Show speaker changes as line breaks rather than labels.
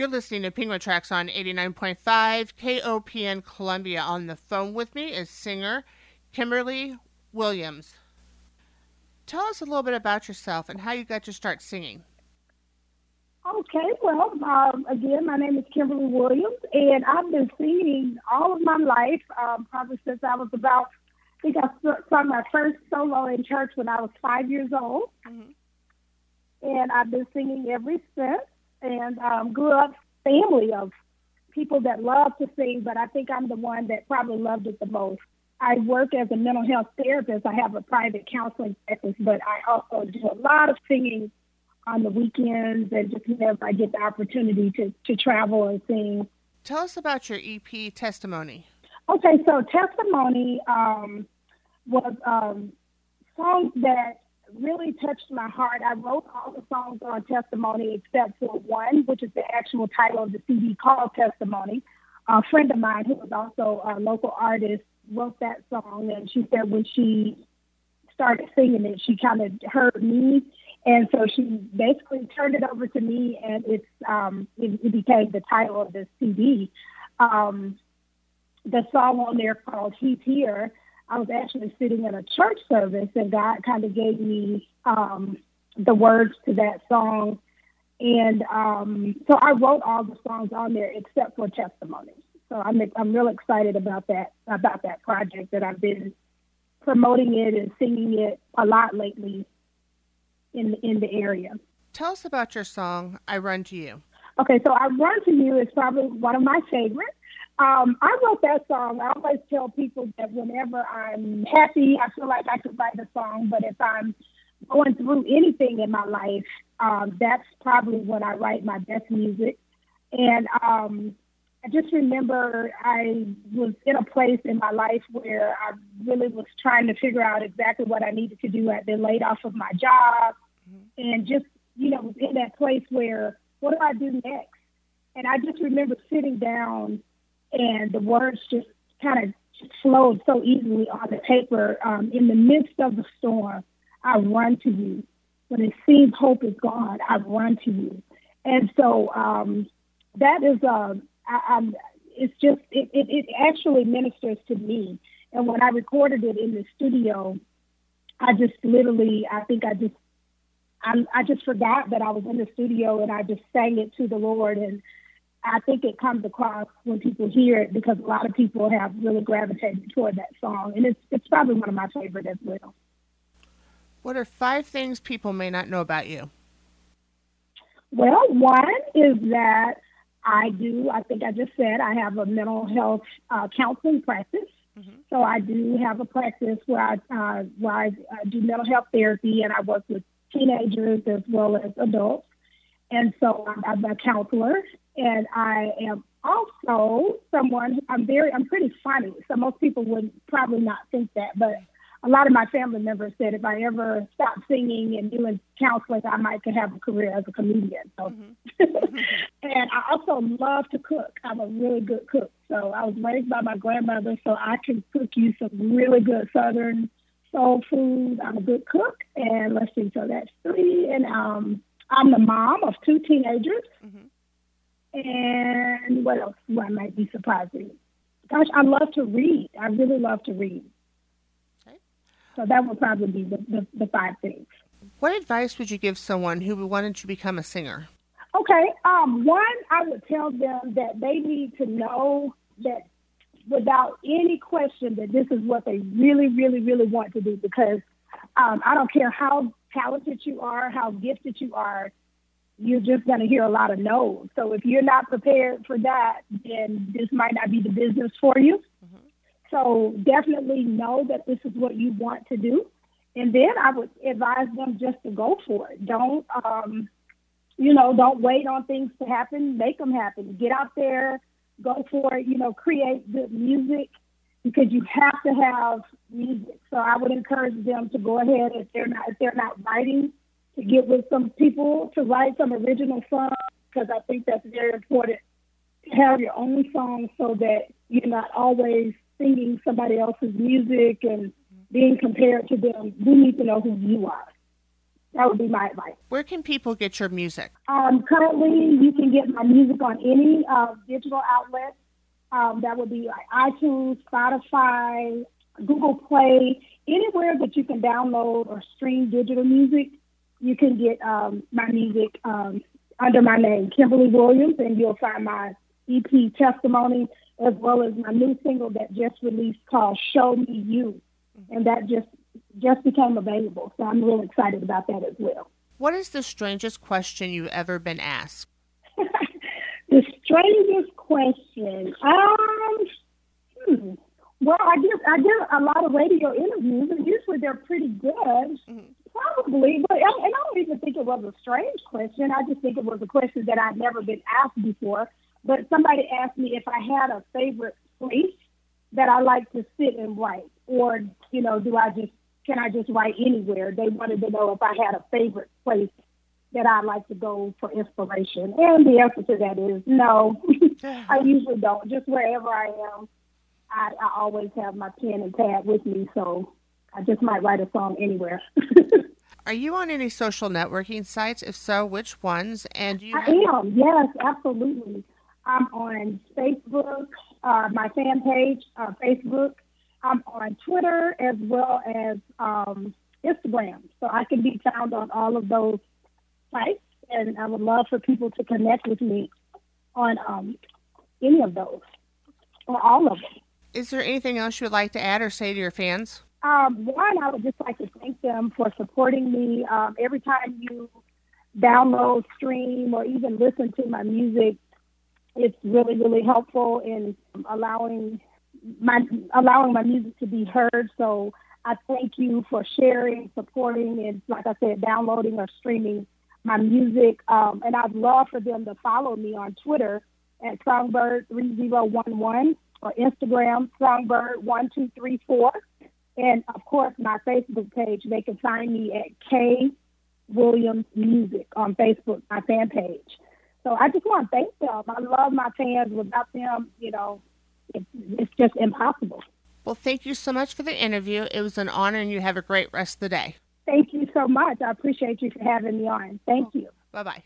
You're listening to Penguin Tracks on 89.5 KOPN Columbia. On the phone with me is singer Kimberly Williams. Tell us a little bit about yourself and how you got to start singing.
Okay, well, um, again, my name is Kimberly Williams, and I've been singing all of my life, um, probably since I was about, I think I started my first solo in church when I was five years old. Mm-hmm. And I've been singing ever since, and um, grew up family of people that love to sing, but I think I'm the one that probably loved it the most. I work as a mental health therapist. I have a private counseling practice, but I also do a lot of singing on the weekends and just whenever I get the opportunity to, to travel and sing.
Tell us about your EP testimony.
Okay, so testimony um, was um, songs that really touched my heart. I wrote all the songs on testimony except for one, which is the actual title of the CD called Testimony. A friend of mine who was also a local artist wrote that song, and she said when she started singing it, she kind of heard me and so she basically turned it over to me, and it's um, it, it became the title of the CD. Um, the song on there called "He's Here." I was actually sitting in a church service, and God kind of gave me um, the words to that song, and um, so I wrote all the songs on there except for "Testimony." So I'm I'm real excited about that about that project that I've been promoting it and singing it a lot lately in in the area.
Tell us about your song "I Run to You."
Okay, so "I Run to You" is probably one of my favorites. Um, I wrote that song. I always tell people that whenever I'm happy, I feel like I could write a song. But if I'm going through anything in my life, um, that's probably when I write my best music. And um, I just remember I was in a place in my life where I really was trying to figure out exactly what I needed to do. I'd been laid off of my job mm-hmm. and just, you know, was in that place where, what do I do next? And I just remember sitting down and the words just kind of flowed so easily on the paper. Um, in the midst of the storm, I run to you. When it seems hope is gone, I run to you. And so um, that is a, I, it's just it, it, it actually ministers to me. And when I recorded it in the studio, I just literally I think I just I, I just forgot that I was in the studio and I just sang it to the Lord and I think it comes across when people hear it because a lot of people have really gravitated toward that song and it's it's probably one of my favorite as well.
What are five things people may not know about you?
Well, one is that I do, I think I just said, I have a mental health uh, counseling practice. Mm-hmm. So I do have a practice where I, uh, where I uh, do mental health therapy and I work with teenagers as well as adults. And so I'm, I'm a counselor and I am also someone, I'm very, I'm pretty funny. So most people would probably not think that, but a lot of my family members said if I ever stopped singing and doing counseling, I might could have a career as a comedian. So, mm-hmm. and I also love to cook. I'm a really good cook. So I was raised by my grandmother, so I can cook you some really good Southern soul food. I'm a good cook, and let's see, so that's three. And um, I'm the mom of two teenagers. And what else? What might be surprising? Gosh, I love to read. I really love to read. Okay. So that would probably be the, the, the five things.
What advice would you give someone who wanted to become a singer?
Okay. Um, one, I would tell them that they need to know that without any question that this is what they really, really, really want to do because um, I don't care how talented you are, how gifted you are, you're just going to hear a lot of no's. So if you're not prepared for that, then this might not be the business for you. Mm-hmm. So definitely know that this is what you want to do. And then I would advise them just to go for it. Don't, um, you know, don't wait on things to happen. Make them happen. Get out there, go for it. You know, create good music because you have to have music. So I would encourage them to go ahead if they're not if they're not writing get with some people to write some original songs because I think that's very important to have your own songs so that you're not always singing somebody else's music and being compared to them, we need to know who you are. that would be my advice.
Where can people get your music?
Um, currently, you can get my music on any uh, digital outlet. Um, that would be like iTunes, Spotify, Google Play, anywhere that you can download or stream digital music. You can get um, my music um, under my name, Kimberly Williams, and you'll find my EP testimony as well as my new single that just released called "Show Me You," and that just just became available. So I'm really excited about that as well.
What is the strangest question you've ever been asked?
the strangest question. Um, hmm. Well, I get I get a lot of radio interviews, and usually they're pretty good. Mm-hmm. Probably, but and I don't even think it was a strange question. I just think it was a question that I'd never been asked before. But somebody asked me if I had a favorite place that I like to sit and write, or you know, do I just can I just write anywhere? They wanted to know if I had a favorite place that I like to go for inspiration, and the answer to that is no. I usually don't. Just wherever I am, I, I always have my pen and pad with me, so I just might write a song anywhere.
Are you on any social networking sites? If so, which ones? And you
I am. Yes, absolutely. I'm on Facebook, uh, my fan page, uh, Facebook. I'm on Twitter as well as um, Instagram. So I can be found on all of those sites, and I would love for people to connect with me on um, any of those or all of them.
Is there anything else you would like to add or say to your fans?
Um, one, I would just like to thank them for supporting me. Um, every time you download, stream, or even listen to my music, it's really, really helpful in allowing my allowing my music to be heard. So I thank you for sharing, supporting, and like I said, downloading or streaming my music. Um, and I'd love for them to follow me on Twitter at Songbird3011 or Instagram Songbird1234. And of course, my Facebook page, they can find me at K Williams Music on Facebook, my fan page. So I just want to thank them. I love my fans. Without them, you know, it, it's just impossible.
Well, thank you so much for the interview. It was an honor, and you have a great rest of the day.
Thank you so much. I appreciate you for having me on. Thank you.
Bye bye.